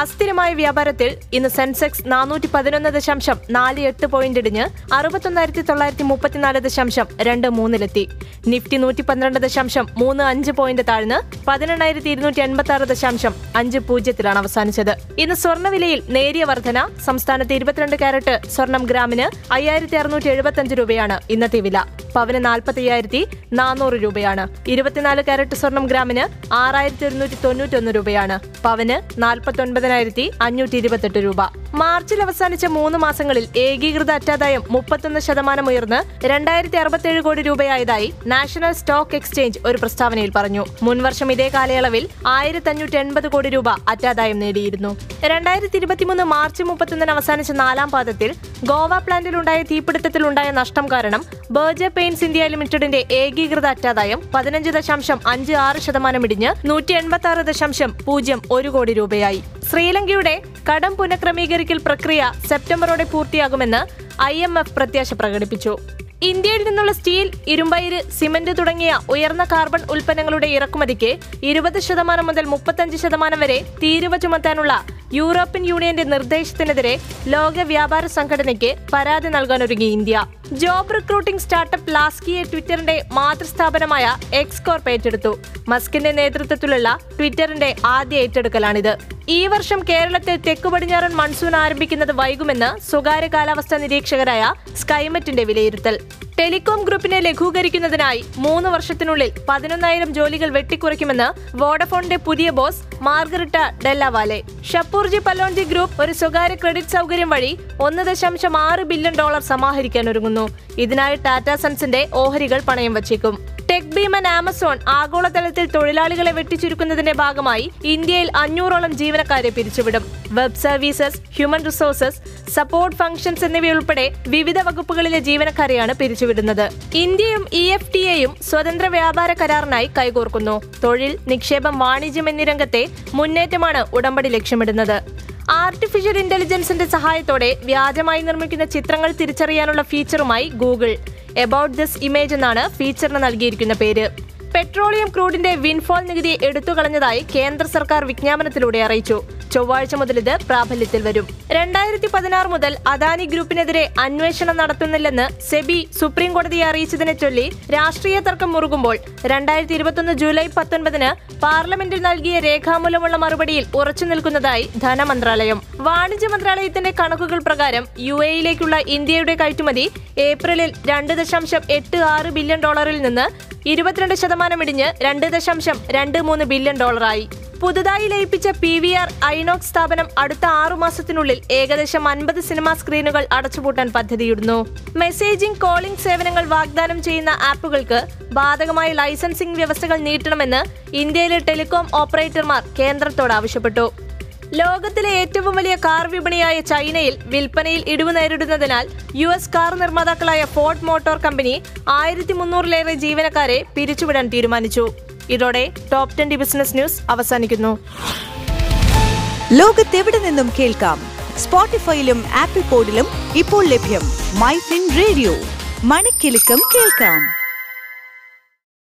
അസ്ഥിരമായ വ്യാപാരത്തിൽ ഇന്ന് സെൻസെക്സ് നാനൂറ്റി പതിനൊന്ന് ദശാംശം നാല് എട്ട് പോയിന്റ് ഇടിഞ്ഞ് അറുപത്തൊന്നായിരത്തി തൊള്ളായിരത്തി മുപ്പത്തിനാല് ദശാംശം രണ്ട് മൂന്നിലെത്തി. നിഫ്റ്റി നൂറ്റി പന്ത്രണ്ട് ദശാംശം മൂന്ന് അഞ്ച് പോയിന്റ് താഴ്ന്ന് പതിനെണ്ണായിരത്തി ഇരുന്നൂറ്റി എൺപത്തി ആറ് ദശാംശം അഞ്ച് പൂജ്യത്തിലാണ് അവസാനിച്ചത്. ഇന്ന് സ്വർണവിലയിൽ നേരിയ വർധന. സംസ്ഥാനത്ത് ഇരുപത്തിരണ്ട് കാരറ്റ് സ്വർണം ഗ്രാമിന് അയ്യായിരത്തി അറുന്നൂറ്റി എഴുപത്തി രൂപയാണ് ഇന്നത്തെ വില. പവന് നാൽപ്പത്തി അയ്യായിരത്തി നാനൂറ് രൂപയാണ്. ഇരുപത്തിനാല് കാരറ്റ് സ്വർണം ഗ്രാമിന് ആറായിരത്തി ഒരുന്നൂറ്റി തൊണ്ണൂറ്റി ഒന്ന് രൂപയാണ്. പവന് നാൽപ്പത്തി ഒൻപതിനായിരത്തി അഞ്ഞൂറ്റി ഇരുപത്തെട്ട് രൂപ. മാർച്ചിൽ അവസാനിച്ച മൂന്ന് മാസങ്ങളിൽ ഏകീകൃത അറ്റാദായം മുപ്പത്തൊന്ന് ശതമാനം ഉയർന്ന് രണ്ടായിരത്തി അറുപത്തേഴ് കോടി രൂപയായതായി നാഷണൽ സ്റ്റോക്ക് എക്സ്ചേഞ്ച് ഒരു പ്രസ്താവനയിൽ പറഞ്ഞു. മുൻവർഷം ഇതേ കാലയളവിൽ ആയിരത്തി അഞ്ഞൂറ്റി എൺപത് കോടി രൂപ അറ്റാദായം നേടിയിരുന്നു. രണ്ടായിരത്തി ഇരുപത്തിമൂന്ന് മാർച്ച് മുപ്പത്തൊന്നിന് അവസാനിച്ച നാലാം പാദത്തിൽ ഗോവ പ്ലാന്റിലുണ്ടായ തീപിടുത്തത്തിലുണ്ടായ നഷ്ടം കാരണം ബേർജ പെയിൻസ് ഇന്ത്യ ലിമിറ്റഡിന്റെ ഏകീകൃത അറ്റാദായം പതിനഞ്ച് ദശാംശം അഞ്ച് ആറ് ശതമാനം ഇടിഞ്ഞ് നൂറ്റി എൺപത്തി ആറ് ദശാംശം പൂജ്യം ഒരു കോടി രൂപയായി. ശ്രീലങ്കയുടെ കടം പുനഃക്രമീകരിക്കൽ പ്രക്രിയ സെപ്റ്റംബറോടെ പൂർത്തിയാകുമെന്ന് ഐ എം എഫ് പ്രത്യാശ പ്രകടിപ്പിച്ചു. ഇന്ത്യയിൽ നിന്നുള്ള സ്റ്റീൽ ഇരുമ്പയിര് സിമന്റ് തുടങ്ങിയ ഉയർന്ന കാർബൺ ഉൽപ്പന്നങ്ങളുടെ ഇറക്കുമതിക്ക് ഇരുപത് ശതമാനം മുതൽ മുപ്പത്തഞ്ച് ശതമാനം വരെ തീരുവ ചുമത്താനുള്ള യൂറോപ്യൻ യൂണിയന്റെ നിർദ്ദേശത്തിനെതിരെ ലോക വ്യാപാര സംഘടനയ്ക്ക് പരാതി നൽകാനൊരുങ്ങി ഇന്ത്യ. ജോബ് റിക്രൂട്ടിംഗ് സ്റ്റാർട്ടപ്പ് ലാസ്കിയെ ട്വിറ്ററിന്റെ മാതൃസ്ഥാപനമായ എക്സ് കോർപ്പ് ഏറ്റെടുത്തു. മസ്കിന്റെ നേതൃത്വത്തിലുള്ള ട്വിറ്ററിന്റെ ആദ്യ ഏറ്റെടുക്കലാണിത്. ഈ വർഷം കേരളത്തിൽ തെക്കു പടിഞ്ഞാറൻ മൺസൂൺ ആരംഭിക്കുന്നത് വൈകുമെന്ന് സ്വകാര്യ കാലാവസ്ഥാ നിരീക്ഷകരായ സ്കൈമെറ്റിന്റെ വിലയിരുത്തൽ. ടെലികോം ഗ്രൂപ്പിനെ ലഘൂകരിക്കുന്നതിനായി മൂന്ന് വർഷത്തിനുള്ളിൽ പതിനൊന്നായിരം ജോലികൾ വെട്ടിക്കുറയ്ക്കുമെന്ന് വോഡഫോണിന്റെ പുതിയ ബോസ് മാർഗറിറ്റ ഡെല്ലാവാലെ. ഷപ്പൂർജി പലോൺജി ഗ്രൂപ്പ് ഒരു സ്വകാര്യ ക്രെഡിറ്റ് സൗകര്യം വഴി ഒന്ന് ദശാംശം ആറ് ബില്യൺ ഡോളർ സമാഹരിക്കാൻ ഒരുങ്ങുന്നു. ഇതിനായി ടാറ്റ സൺസിന്റെ ഓഹരികൾ പണയം വച്ചേക്കും. ടെക് ഭീമൻ ആമസോൺ ആഗോളതലത്തിൽ തൊഴിലാളികളെ വെട്ടിച്ചുരുക്കുന്നതിന്റെ ഭാഗമായി ഇന്ത്യയിൽ അഞ്ഞൂറോളം ജീവനക്കാരെ പിരിച്ചുവിടും. Web services human resources support functions എന്നിവയുൾപ്പെടെ വിവിധ വകുപ്പുകളിലെ ജീവനക്കാരെയാണ് പിരിച്ചുവിടുന്നത്. ഇന്ത്യയും ഇ എഫ് ടി എയും സ്വതന്ത്ര വ്യാപാര കരാറിനായി കൈകോർക്കുന്നു. തൊഴിൽ നിക്ഷേപം വാണിജ്യം എന്നീ രംഗത്തെ മുന്നേറ്റമാണ് ഉടമ്പടി ലക്ഷ്യമിടുന്നത്. ആർട്ടിഫിഷ്യൽ ഇന്റലിജൻസിന്റെ സഹായത്തോടെ വ്യാജമായി നിർമ്മിക്കുന്ന ചിത്രങ്ങൾ തിരിച്ചറിയാനുള്ള ഫീച്ചറുമായി ഗൂഗിൾ. എബൌട്ട് ദിസ് ഇമേജ് എന്നാണ് ഫീച്ചറിന് നൽകിയിരിക്കുന്ന പേര്. പെട്രോളിയം ക്രൂഡിന്റെ വിൻഫോൾ നികുതി എടുത്തുകളഞ്ഞതായി കേന്ദ്ര സർക്കാർ വിജ്ഞാപനത്തിലൂടെ അറിയിച്ചു. ചൊവ്വാഴ്ച മുതൽ ഇത് പ്രാബല്യത്തിൽ വരും. രണ്ടായിരത്തി പതിനാറ് മുതൽ അദാനി ഗ്രൂപ്പിനെതിരെ അന്വേഷണം നടത്തുന്നില്ലെന്ന് സെബി സുപ്രീം കോടതിയെ അറിയിച്ചതിനെ ചൊല്ലി രാഷ്ട്രീയ തർക്കം മുറുകുമ്പോൾ രണ്ടായിരത്തി ഇരുപത്തൊന്ന് ജൂലൈ പത്തൊൻപതിന് പാർലമെന്റിൽ നൽകിയ രേഖാമൂലമുള്ള മറുപടിയിൽ ഉറച്ചു നിൽക്കുന്നതായി ധനമന്ത്രാലയം. വാണിജ്യ മന്ത്രാലയത്തിന്റെ കണക്കുകൾ പ്രകാരം യു എയിലേക്കുള്ള ഇന്ത്യയുടെ കയറ്റുമതി ഏപ്രിലിൽ രണ്ട് ദശാംശം എട്ട് ആറ് ബില്യൺ ഡോളറിൽ നിന്ന് ഇരുപത്തിരണ്ട് ശതമാനം ഇടിഞ്ഞ് രണ്ട് ദശാംശം രണ്ട് മൂന്ന് ബില്യൺ ഡോളറായി. പുതുതായി ലയിപ്പിച്ച പി വി ആർ ഐനോക്സ് സ്ഥാപനം അടുത്ത ആറു മാസത്തിനുള്ളിൽ ഏകദേശം അൻപത് സിനിമാ സ്ക്രീനുകൾ അടച്ചുപൂട്ടാൻ പദ്ധതിയിടുന്നു. മെസ്സേജിംഗ് കോളിംഗ് സേവനങ്ങൾ വാഗ്ദാനം ചെയ്യുന്ന ആപ്പുകൾക്ക് ബാധകമായ ലൈസൻസിംഗ് വ്യവസ്ഥകൾ നീട്ടണമെന്ന് ഇന്ത്യയിലെ ടെലികോം ഓപ്പറേറ്റർമാർ കേന്ദ്രത്തോട് ആവശ്യപ്പെട്ടു. ലോകത്തിലെ ഏറ്റവും വലിയ കാർ വിപണിയായ ചൈനയിൽ വിൽപ്പനയിൽ ഇടിവ് നേരിടുന്നതിനാൽ യു എസ് കാർ നിർമ്മാതാക്കളായ ഫോർഡ് മോട്ടോർ കമ്പനി ആയിരത്തി മുന്നൂറിലേറെ ജീവനക്കാരെ പിരിച്ചുവിടാൻ തീരുമാനിച്ചു. ഇതോടെ ടോപ് ട്വന്റി ബിസിനസ് ന്യൂസ് അവസാനിക്കുന്നു. ലോകത്തെവിടെ നിന്നും കേൾക്കാം? സ്പോട്ടിഫൈയിലും ആപ്പിൾ പോഡിലും ഇപ്പോൾ ലഭ്യം മൈ ഫിൻ റേഡിയോ മണിക്കെലക്കം കേൾക്കാം.